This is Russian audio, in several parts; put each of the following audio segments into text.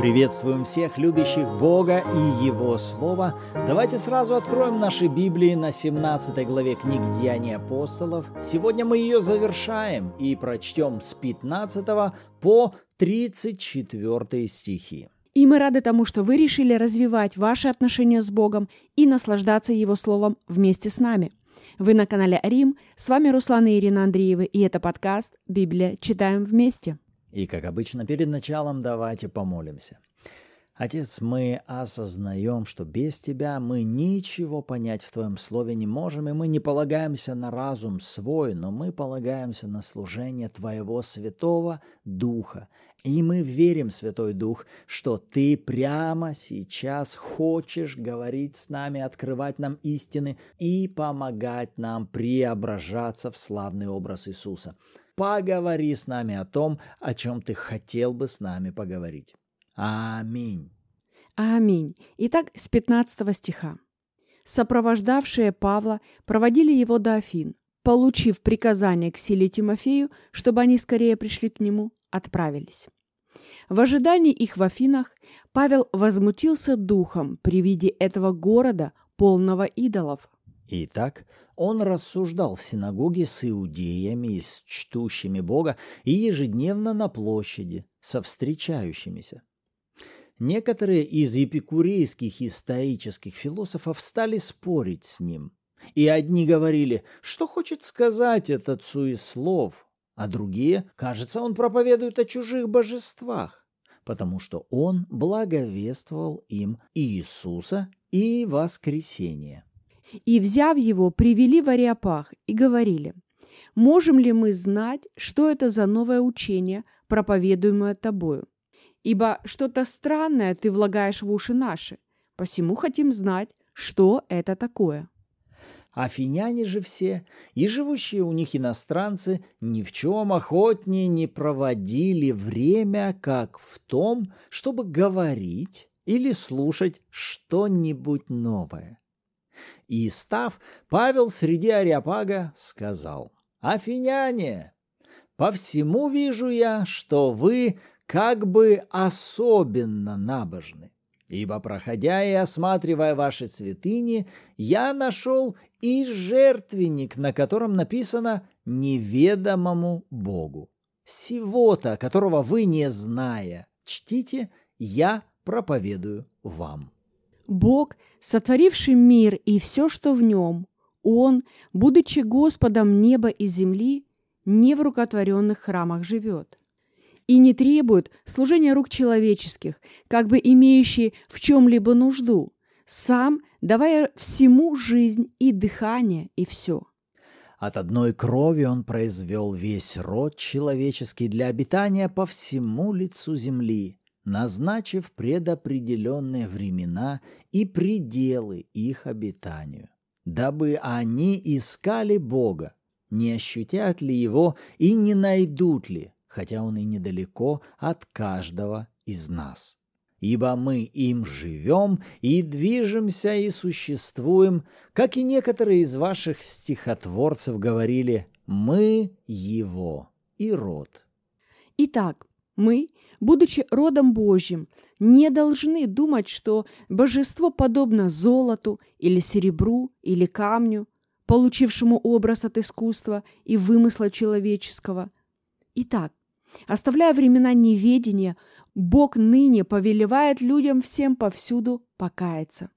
Приветствуем всех любящих Бога и Его Слово. Давайте сразу откроем наши Библии на 17 главе книги Деяний апостолов. Сегодня мы ее завершаем и прочтем с 15 по 34 стихи. И мы рады тому, что вы решили развивать ваши отношения с Богом и наслаждаться Его Словом вместе с нами. Вы на канале Рим, с вами Руслан и Ирина Андреевы, и это подкаст «Библия. Читаем вместе». И, как обычно, перед началом давайте помолимся. Отец, мы осознаем, что без Тебя мы ничего понять в Твоем Слове не можем, и мы не полагаемся на разум свой, но мы полагаемся на служение Твоего Святого Духа. И мы верим, Святой Дух, что Ты прямо сейчас хочешь говорить с нами, открывать нам истины и помогать нам преображаться в славный образ Иисуса поговори с нами о том, о чем ты хотел бы с нами поговорить. Аминь. Аминь. Итак, с 15 стиха. Сопровождавшие Павла проводили его до Афин. Получив приказание к силе Тимофею, чтобы они скорее пришли к нему, отправились. В ожидании их в Афинах Павел возмутился духом при виде этого города, полного идолов. Итак, он рассуждал в синагоге с иудеями и с чтущими Бога и ежедневно на площади со встречающимися. Некоторые из эпикурейских и стоических философов стали спорить с ним. И одни говорили, что хочет сказать этот суеслов, а другие, кажется, он проповедует о чужих божествах, потому что он благовествовал им Иисуса и воскресение. И, взяв его, привели в Ариапах и говорили, «Можем ли мы знать, что это за новое учение, проповедуемое тобою? Ибо что-то странное ты влагаешь в уши наши, посему хотим знать, что это такое». Афиняне же все, и живущие у них иностранцы, ни в чем охотнее не проводили время, как в том, чтобы говорить или слушать что-нибудь новое. И, став, Павел среди Ариапага сказал, «Афиняне, по всему вижу я, что вы как бы особенно набожны, ибо, проходя и осматривая ваши святыни, я нашел и жертвенник, на котором написано «неведомому Богу». Сего-то, которого вы не зная, чтите, я проповедую вам. Бог, сотворивший мир и все, что в нем, Он, будучи Господом неба и земли, не в рукотворенных храмах живет и не требует служения рук человеческих, как бы имеющий в чем-либо нужду, сам давая всему жизнь и дыхание, и все. От одной крови он произвел весь род человеческий для обитания по всему лицу земли, назначив предопределенные времена и пределы их обитанию, дабы они искали Бога, не ощутят ли Его и не найдут ли, хотя Он и недалеко от каждого из нас. Ибо мы им живем и движемся и существуем, как и некоторые из ваших стихотворцев говорили, мы Его и род. Итак, мы, будучи родом Божьим, не должны думать, что божество подобно золоту или серебру или камню, получившему образ от искусства и вымысла человеческого. Итак, оставляя времена неведения, Бог ныне повелевает людям всем повсюду покаяться.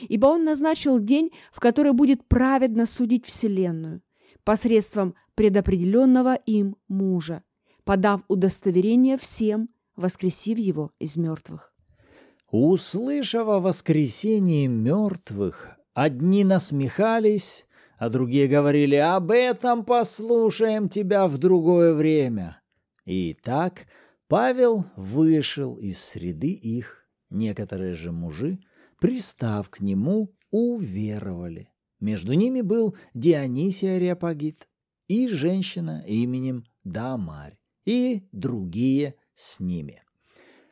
Ибо Он назначил день, в который будет праведно судить Вселенную, посредством предопределенного им мужа – подав удостоверение всем, воскресив его из мертвых. Услышав о воскресении мертвых, одни насмехались, а другие говорили «Об этом послушаем тебя в другое время». И так Павел вышел из среды их, некоторые же мужи, пристав к нему, уверовали. Между ними был Дионисий Ариапагит и женщина именем Дамарь и другие с ними.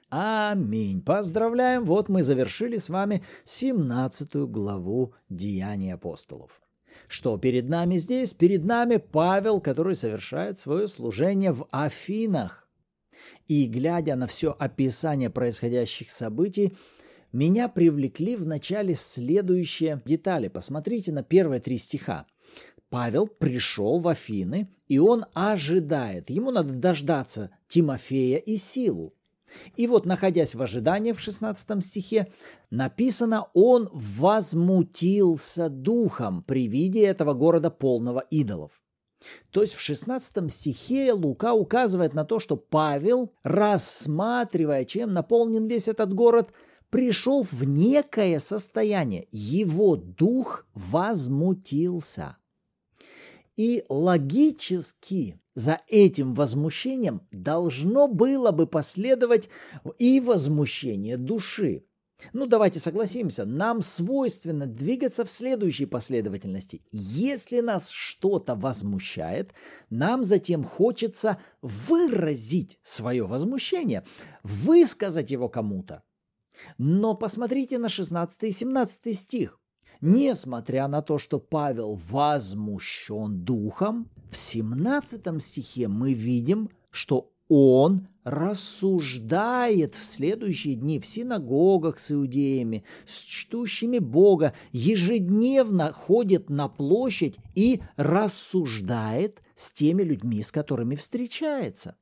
Аминь. Поздравляем. Вот мы завершили с вами 17 главу Деяний апостолов. Что перед нами здесь? Перед нами Павел, который совершает свое служение в Афинах. И, глядя на все описание происходящих событий, меня привлекли в начале следующие детали. Посмотрите на первые три стиха. Павел пришел в Афины, и он ожидает. Ему надо дождаться Тимофея и Силу. И вот, находясь в ожидании в 16 стихе, написано «Он возмутился духом при виде этого города полного идолов». То есть в 16 стихе Лука указывает на то, что Павел, рассматривая, чем наполнен весь этот город, пришел в некое состояние. Его дух возмутился. И логически за этим возмущением должно было бы последовать и возмущение души. Ну, давайте согласимся, нам свойственно двигаться в следующей последовательности. Если нас что-то возмущает, нам затем хочется выразить свое возмущение, высказать его кому-то. Но посмотрите на 16 и 17 стих. Несмотря на то, что Павел возмущен духом, в 17 стихе мы видим, что он рассуждает в следующие дни в синагогах с иудеями, с чтущими Бога, ежедневно ходит на площадь и рассуждает с теми людьми, с которыми встречается.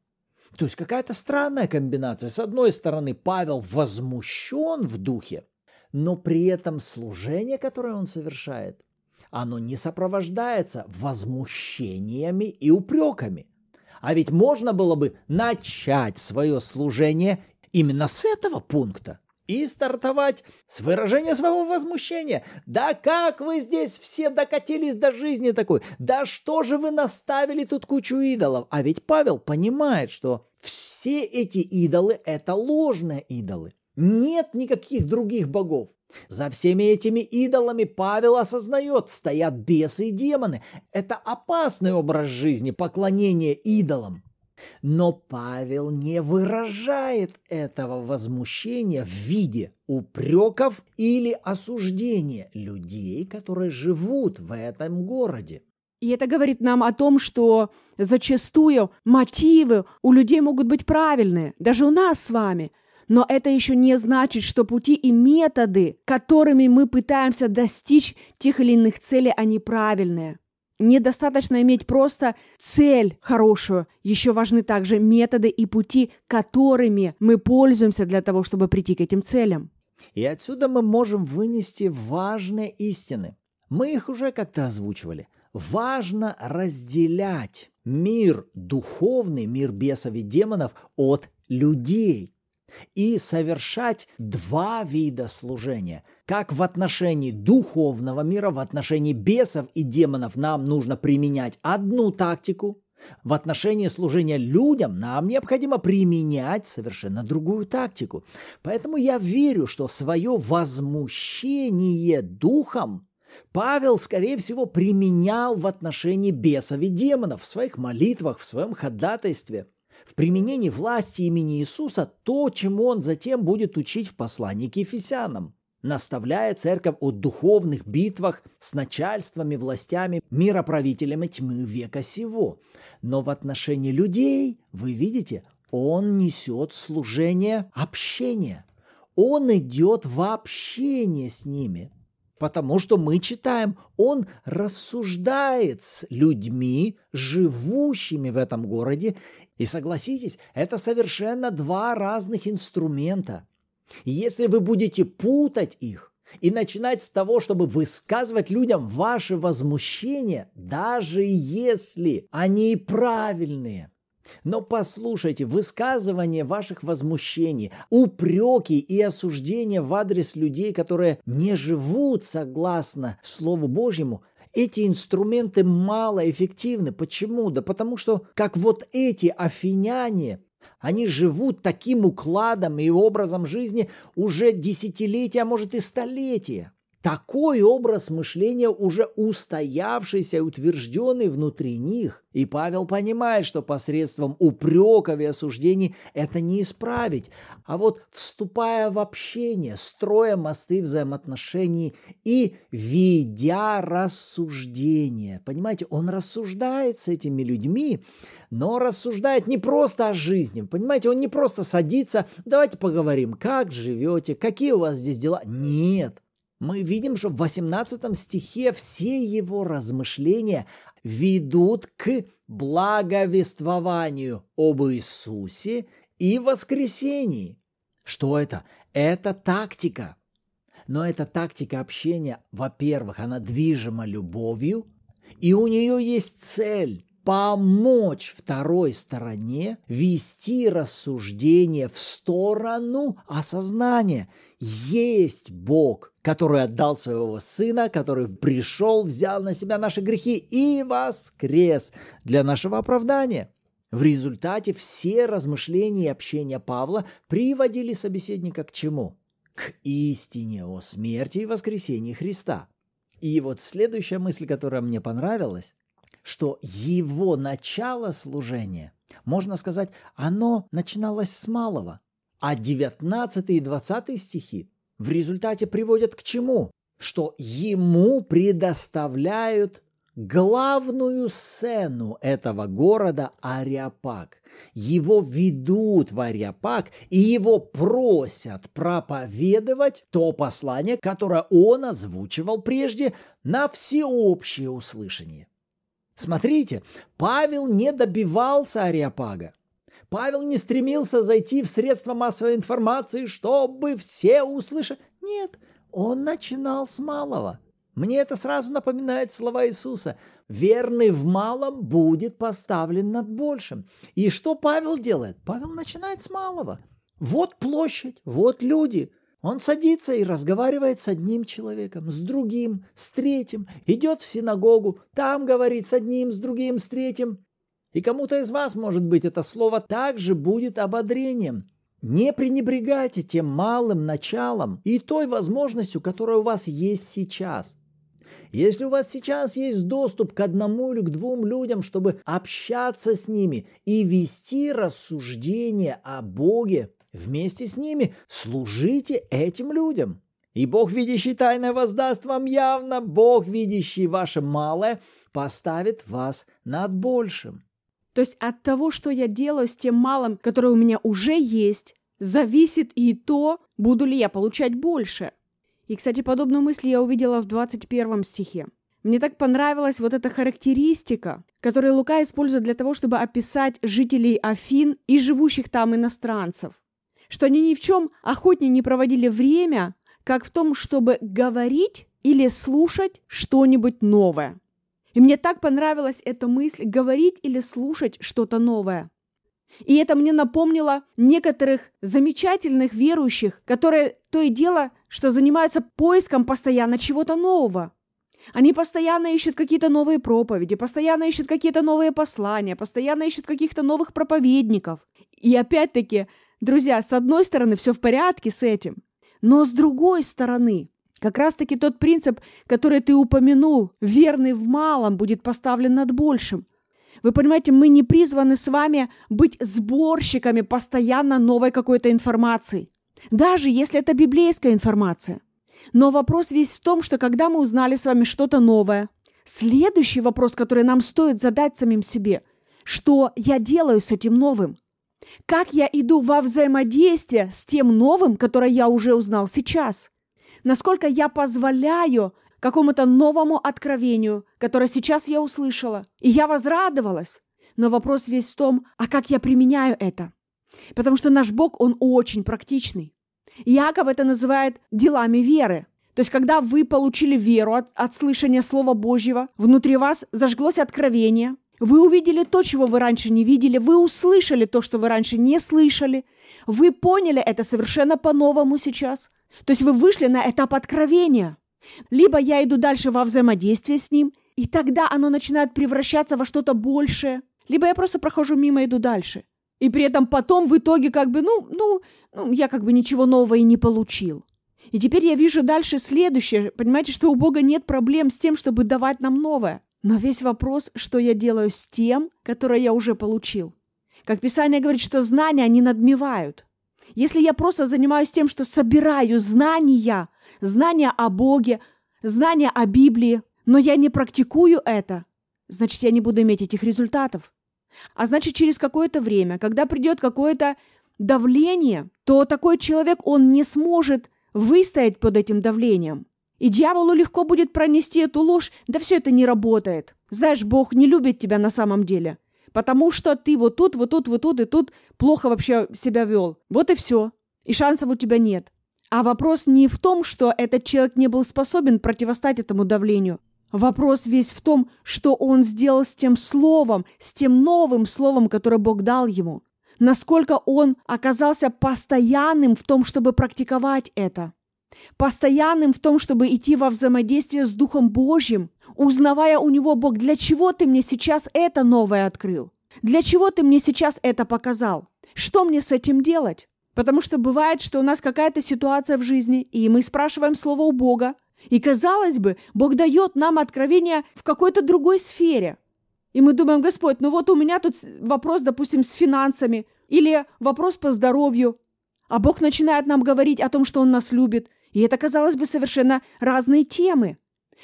То есть какая-то странная комбинация. С одной стороны, Павел возмущен в духе, но при этом служение, которое он совершает, оно не сопровождается возмущениями и упреками. А ведь можно было бы начать свое служение именно с этого пункта и стартовать с выражения своего возмущения. Да как вы здесь все докатились до жизни такой? Да что же вы наставили тут кучу идолов? А ведь Павел понимает, что все эти идолы – это ложные идолы. Нет никаких других богов. За всеми этими идолами Павел осознает, стоят бесы и демоны. Это опасный образ жизни, поклонение идолам. Но Павел не выражает этого возмущения в виде упреков или осуждения людей, которые живут в этом городе. И это говорит нам о том, что зачастую мотивы у людей могут быть правильные, даже у нас с вами – но это еще не значит, что пути и методы, которыми мы пытаемся достичь тех или иных целей, они правильные. Недостаточно иметь просто цель хорошую. Еще важны также методы и пути, которыми мы пользуемся для того, чтобы прийти к этим целям. И отсюда мы можем вынести важные истины. Мы их уже как-то озвучивали. Важно разделять мир духовный, мир бесов и демонов от людей и совершать два вида служения. Как в отношении духовного мира, в отношении бесов и демонов нам нужно применять одну тактику, в отношении служения людям нам необходимо применять совершенно другую тактику. Поэтому я верю, что свое возмущение духом Павел, скорее всего, применял в отношении бесов и демонов в своих молитвах, в своем ходатайстве – в применении власти имени Иисуса то, чему он затем будет учить в послании к Ефесянам, наставляя церковь о духовных битвах с начальствами, властями, мироправителями тьмы века сего. Но в отношении людей, вы видите, он несет служение общения. Он идет в общение с ними. Потому что мы читаем, он рассуждает с людьми, живущими в этом городе, и согласитесь, это совершенно два разных инструмента. Если вы будете путать их и начинать с того, чтобы высказывать людям ваши возмущения, даже если они правильные, но послушайте, высказывание ваших возмущений, упреки и осуждения в адрес людей, которые не живут согласно Слову Божьему, эти инструменты малоэффективны. Почему? Да потому что, как вот эти афиняне, они живут таким укладом и образом жизни уже десятилетия, а может и столетия. Такой образ мышления уже устоявшийся и утвержденный внутри них. И Павел понимает, что посредством упреков и осуждений это не исправить. А вот вступая в общение, строя мосты взаимоотношений и ведя рассуждение. Понимаете, он рассуждает с этими людьми, но рассуждает не просто о жизни. Понимаете, он не просто садится, давайте поговорим, как живете, какие у вас здесь дела. Нет, мы видим, что в 18 стихе все его размышления ведут к благовествованию об Иисусе и воскресении. Что это? Это тактика. Но эта тактика общения, во-первых, она движима любовью, и у нее есть цель помочь второй стороне вести рассуждение в сторону осознания. Есть Бог, который отдал своего Сына, который пришел, взял на себя наши грехи и воскрес для нашего оправдания. В результате все размышления и общения Павла приводили собеседника к чему? К истине о смерти и воскресении Христа. И вот следующая мысль, которая мне понравилась, что его начало служения, можно сказать, оно начиналось с малого, а 19 и 20 стихи в результате приводят к чему? Что ему предоставляют главную сцену этого города Ариапак. Его ведут в Ариапак и его просят проповедовать то послание, которое он озвучивал прежде на всеобщее услышание. Смотрите, Павел не добивался Ариапага. Павел не стремился зайти в средства массовой информации, чтобы все услышали. Нет, он начинал с малого. Мне это сразу напоминает слова Иисуса. «Верный в малом будет поставлен над большим». И что Павел делает? Павел начинает с малого. Вот площадь, вот люди – он садится и разговаривает с одним человеком, с другим, с третьим, идет в синагогу, там говорит с одним, с другим, с третьим. И кому-то из вас, может быть, это слово также будет ободрением. Не пренебрегайте тем малым началом и той возможностью, которая у вас есть сейчас. Если у вас сейчас есть доступ к одному или к двум людям, чтобы общаться с ними и вести рассуждение о Боге, Вместе с ними служите этим людям. И Бог, видящий тайное, воздаст вам явно. Бог, видящий ваше малое, поставит вас над большим. То есть от того, что я делаю с тем малым, которое у меня уже есть, зависит и то, буду ли я получать больше. И, кстати, подобную мысль я увидела в 21 стихе. Мне так понравилась вот эта характеристика, которую Лука использует для того, чтобы описать жителей Афин и живущих там иностранцев что они ни в чем охотнее не проводили время, как в том, чтобы говорить или слушать что-нибудь новое. И мне так понравилась эта мысль говорить или слушать что-то новое. И это мне напомнило некоторых замечательных верующих, которые то и дело, что занимаются поиском постоянно чего-то нового. Они постоянно ищут какие-то новые проповеди, постоянно ищут какие-то новые послания, постоянно ищут каких-то новых проповедников. И опять-таки Друзья, с одной стороны, все в порядке с этим, но с другой стороны, как раз-таки тот принцип, который ты упомянул, верный в малом будет поставлен над большим. Вы понимаете, мы не призваны с вами быть сборщиками постоянно новой какой-то информации, даже если это библейская информация. Но вопрос весь в том, что когда мы узнали с вами что-то новое, следующий вопрос, который нам стоит задать самим себе, что я делаю с этим новым? Как я иду во взаимодействие с тем новым, которое я уже узнал сейчас? Насколько я позволяю какому-то новому откровению, которое сейчас я услышала, и я возрадовалась. Но вопрос весь в том, а как я применяю это? Потому что наш Бог, Он очень практичный. Иаков это называет делами веры. То есть, когда вы получили веру от, от слышания Слова Божьего, внутри вас зажглось откровение, вы увидели то, чего вы раньше не видели. Вы услышали то, что вы раньше не слышали. Вы поняли это совершенно по-новому сейчас. То есть вы вышли на этап откровения. Либо я иду дальше во взаимодействие с ним, и тогда оно начинает превращаться во что-то большее. Либо я просто прохожу мимо и иду дальше. И при этом потом в итоге как бы, ну, ну, ну, я как бы ничего нового и не получил. И теперь я вижу дальше следующее. Понимаете, что у Бога нет проблем с тем, чтобы давать нам новое. Но весь вопрос, что я делаю с тем, которое я уже получил. Как Писание говорит, что знания, они надмевают. Если я просто занимаюсь тем, что собираю знания, знания о Боге, знания о Библии, но я не практикую это, значит, я не буду иметь этих результатов. А значит, через какое-то время, когда придет какое-то давление, то такой человек, он не сможет выстоять под этим давлением. И дьяволу легко будет пронести эту ложь, да все это не работает. Знаешь, Бог не любит тебя на самом деле, потому что ты вот тут, вот тут, вот тут и тут плохо вообще себя вел. Вот и все. И шансов у тебя нет. А вопрос не в том, что этот человек не был способен противостать этому давлению. Вопрос весь в том, что он сделал с тем словом, с тем новым словом, которое Бог дал ему. Насколько он оказался постоянным в том, чтобы практиковать это постоянным в том, чтобы идти во взаимодействие с Духом Божьим, узнавая у Него, Бог, для чего Ты мне сейчас это новое открыл? Для чего Ты мне сейчас это показал? Что мне с этим делать? Потому что бывает, что у нас какая-то ситуация в жизни, и мы спрашиваем Слово у Бога, и, казалось бы, Бог дает нам откровение в какой-то другой сфере. И мы думаем, Господь, ну вот у меня тут вопрос, допустим, с финансами, или вопрос по здоровью, а Бог начинает нам говорить о том, что Он нас любит, и это, казалось бы, совершенно разные темы.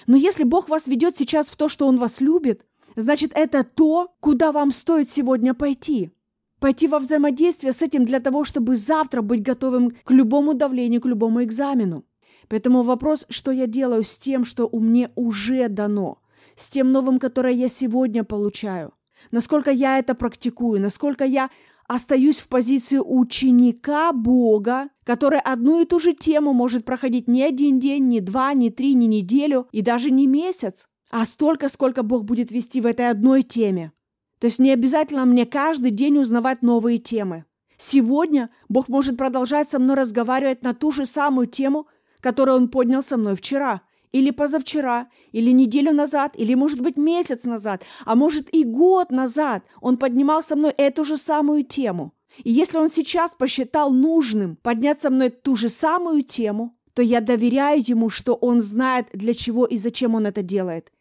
Но если Бог вас ведет сейчас в то, что Он вас любит, значит, это то, куда вам стоит сегодня пойти. Пойти во взаимодействие с этим для того, чтобы завтра быть готовым к любому давлению, к любому экзамену. Поэтому вопрос, что я делаю с тем, что у меня уже дано, с тем новым, которое я сегодня получаю, насколько я это практикую, насколько я остаюсь в позиции ученика Бога, который одну и ту же тему может проходить не один день, не два, не три, не неделю и даже не месяц, а столько, сколько Бог будет вести в этой одной теме. То есть не обязательно мне каждый день узнавать новые темы. Сегодня Бог может продолжать со мной разговаривать на ту же самую тему, которую Он поднял со мной вчера – или позавчера, или неделю назад, или, может быть, месяц назад, а может и год назад он поднимал со мной эту же самую тему. И если он сейчас посчитал нужным поднять со мной ту же самую тему, то я доверяю ему, что он знает, для чего и зачем он это делает.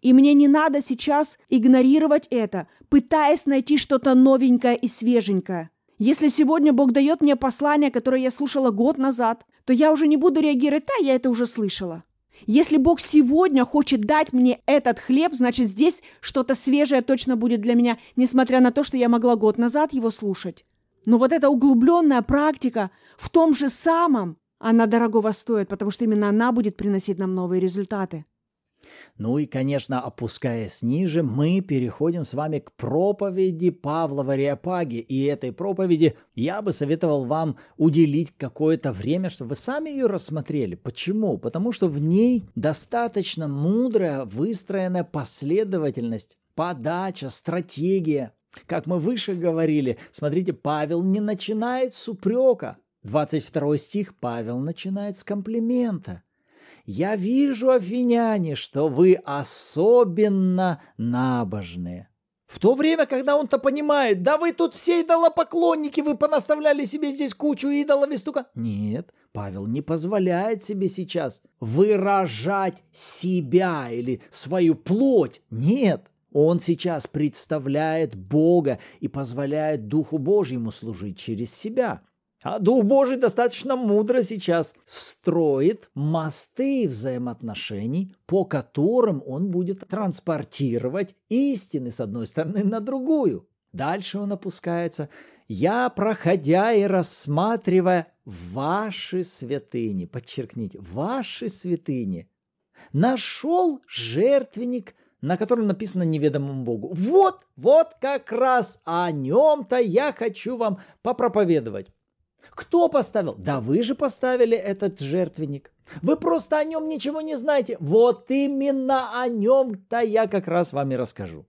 И мне не надо сейчас игнорировать это, пытаясь найти что-то новенькое и свеженькое. Если сегодня Бог дает мне послание, которое я слушала год назад, то я уже не буду реагировать, да, я это уже слышала. Если Бог сегодня хочет дать мне этот хлеб, значит, здесь что-то свежее точно будет для меня, несмотря на то, что я могла год назад его слушать. Но вот эта углубленная практика в том же самом, она дорогого стоит, потому что именно она будет приносить нам новые результаты. Ну и, конечно, опускаясь ниже, мы переходим с вами к проповеди Павла в Ариапаге. И этой проповеди я бы советовал вам уделить какое-то время, чтобы вы сами ее рассмотрели. Почему? Потому что в ней достаточно мудрая, выстроенная последовательность, подача, стратегия. Как мы выше говорили, смотрите, Павел не начинает с упрека. 22 стих Павел начинает с комплимента. Я вижу, афиняне, что вы особенно набожные. В то время, когда он-то понимает, да вы тут все идолопоклонники, вы понаставляли себе здесь кучу идолов и стука. Нет, Павел не позволяет себе сейчас выражать себя или свою плоть. Нет, он сейчас представляет Бога и позволяет Духу Божьему служить через себя. А Дух Божий достаточно мудро сейчас строит мосты взаимоотношений, по которым он будет транспортировать истины с одной стороны на другую. Дальше он опускается. «Я, проходя и рассматривая ваши святыни», подчеркните, ваши святыни, нашел жертвенник, на котором написано неведомому Богу. Вот, вот как раз о нем-то я хочу вам попроповедовать. Кто поставил? Да вы же поставили этот жертвенник. Вы просто о нем ничего не знаете. Вот именно о нем-то я как раз вам и расскажу.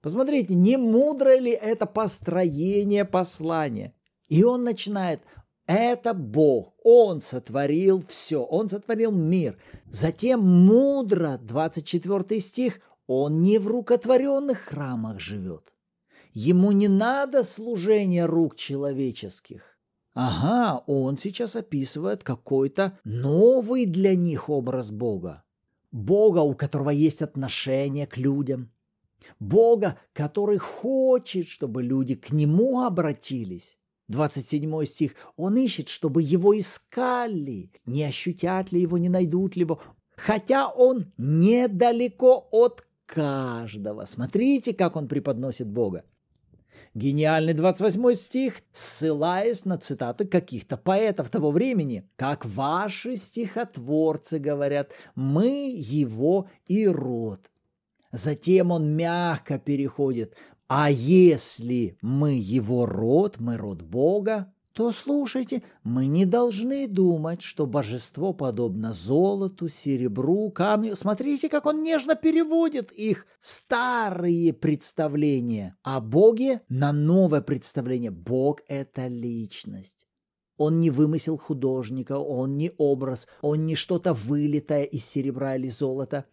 Посмотрите, не мудро ли это построение послания? И он начинает, это Бог, Он сотворил все, Он сотворил мир. Затем мудро, 24 стих, Он не в рукотворенных храмах живет. Ему не надо служения рук человеческих Ага, он сейчас описывает какой-то новый для них образ Бога. Бога, у которого есть отношение к людям. Бога, который хочет, чтобы люди к нему обратились. 27 стих. Он ищет, чтобы его искали. Не ощутят ли его, не найдут ли его. Хотя он недалеко от каждого. Смотрите, как он преподносит Бога. Гениальный 28 стих, ссылаясь на цитаты каких-то поэтов того времени. Как ваши стихотворцы говорят, мы его и род. Затем он мягко переходит. А если мы его род, мы род Бога, то слушайте, мы не должны думать, что божество подобно золоту, серебру, камню. Смотрите, как он нежно переводит их старые представления о Боге на новое представление. Бог – это личность. Он не вымысел художника, он не образ, он не что-то вылитое из серебра или золота.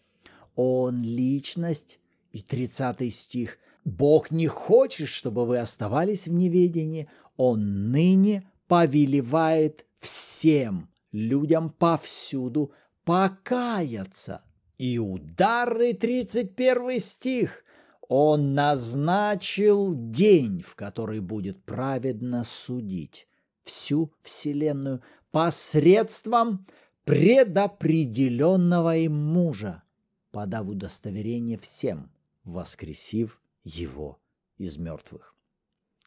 Он личность. И 30 стих. Бог не хочет, чтобы вы оставались в неведении. Он ныне повелевает всем людям повсюду покаяться. И удары 31 стих. Он назначил день, в который будет праведно судить всю вселенную посредством предопределенного им мужа, подав удостоверение всем, воскресив его из мертвых.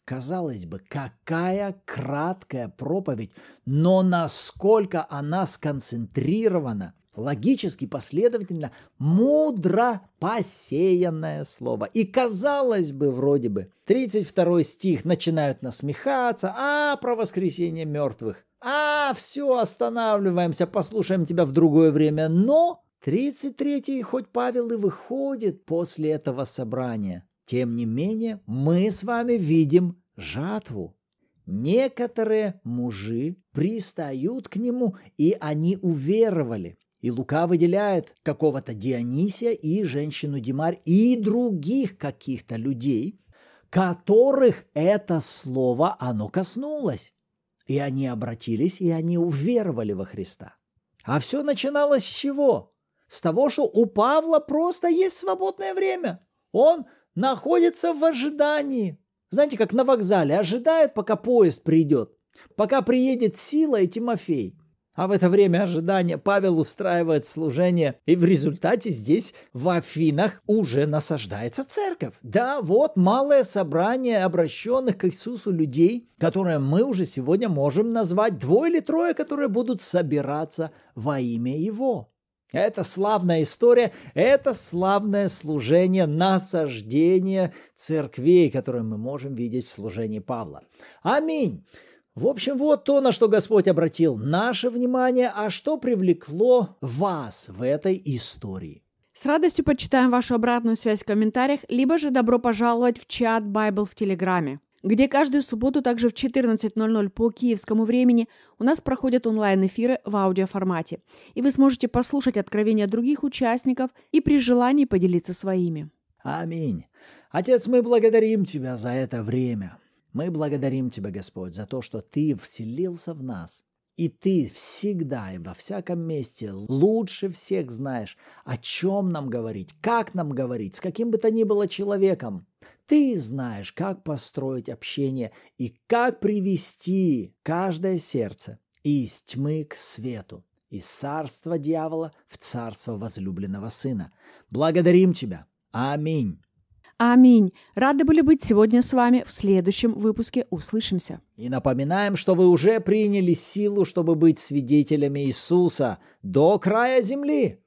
Казалось бы, какая краткая проповедь, но насколько она сконцентрирована, логически, последовательно, мудро посеянное слово. И казалось бы, вроде бы, 32 стих начинают насмехаться, а про воскресение мертвых. А, все, останавливаемся, послушаем тебя в другое время. Но 33-й, хоть Павел и выходит после этого собрания, тем не менее, мы с вами видим жатву. Некоторые мужи пристают к нему, и они уверовали. И Лука выделяет какого-то Дионисия и женщину Димарь и других каких-то людей, которых это слово оно коснулось. И они обратились, и они уверовали во Христа. А все начиналось с чего? С того, что у Павла просто есть свободное время. Он находится в ожидании. Знаете, как на вокзале, ожидает, пока поезд придет, пока приедет Сила и Тимофей. А в это время ожидания Павел устраивает служение, и в результате здесь, в Афинах, уже насаждается церковь. Да, вот малое собрание обращенных к Иисусу людей, которое мы уже сегодня можем назвать двое или трое, которые будут собираться во имя Его. Это славная история, это славное служение, насаждение церквей, которое мы можем видеть в служении Павла. Аминь. В общем, вот то, на что Господь обратил наше внимание, а что привлекло вас в этой истории. С радостью почитаем вашу обратную связь в комментариях, либо же добро пожаловать в чат Bible в Телеграме где каждую субботу также в 14.00 по киевскому времени у нас проходят онлайн-эфиры в аудиоформате, и вы сможете послушать откровения других участников и при желании поделиться своими. Аминь. Отец, мы благодарим Тебя за это время. Мы благодарим Тебя, Господь, за то, что Ты вселился в нас. И ты всегда и во всяком месте лучше всех знаешь, о чем нам говорить, как нам говорить, с каким бы то ни было человеком. Ты знаешь, как построить общение и как привести каждое сердце из тьмы к свету, из царства дьявола в царство возлюбленного Сына. Благодарим Тебя. Аминь. Аминь. Рады были быть сегодня с вами. В следующем выпуске услышимся. И напоминаем, что вы уже приняли силу, чтобы быть свидетелями Иисуса до края земли.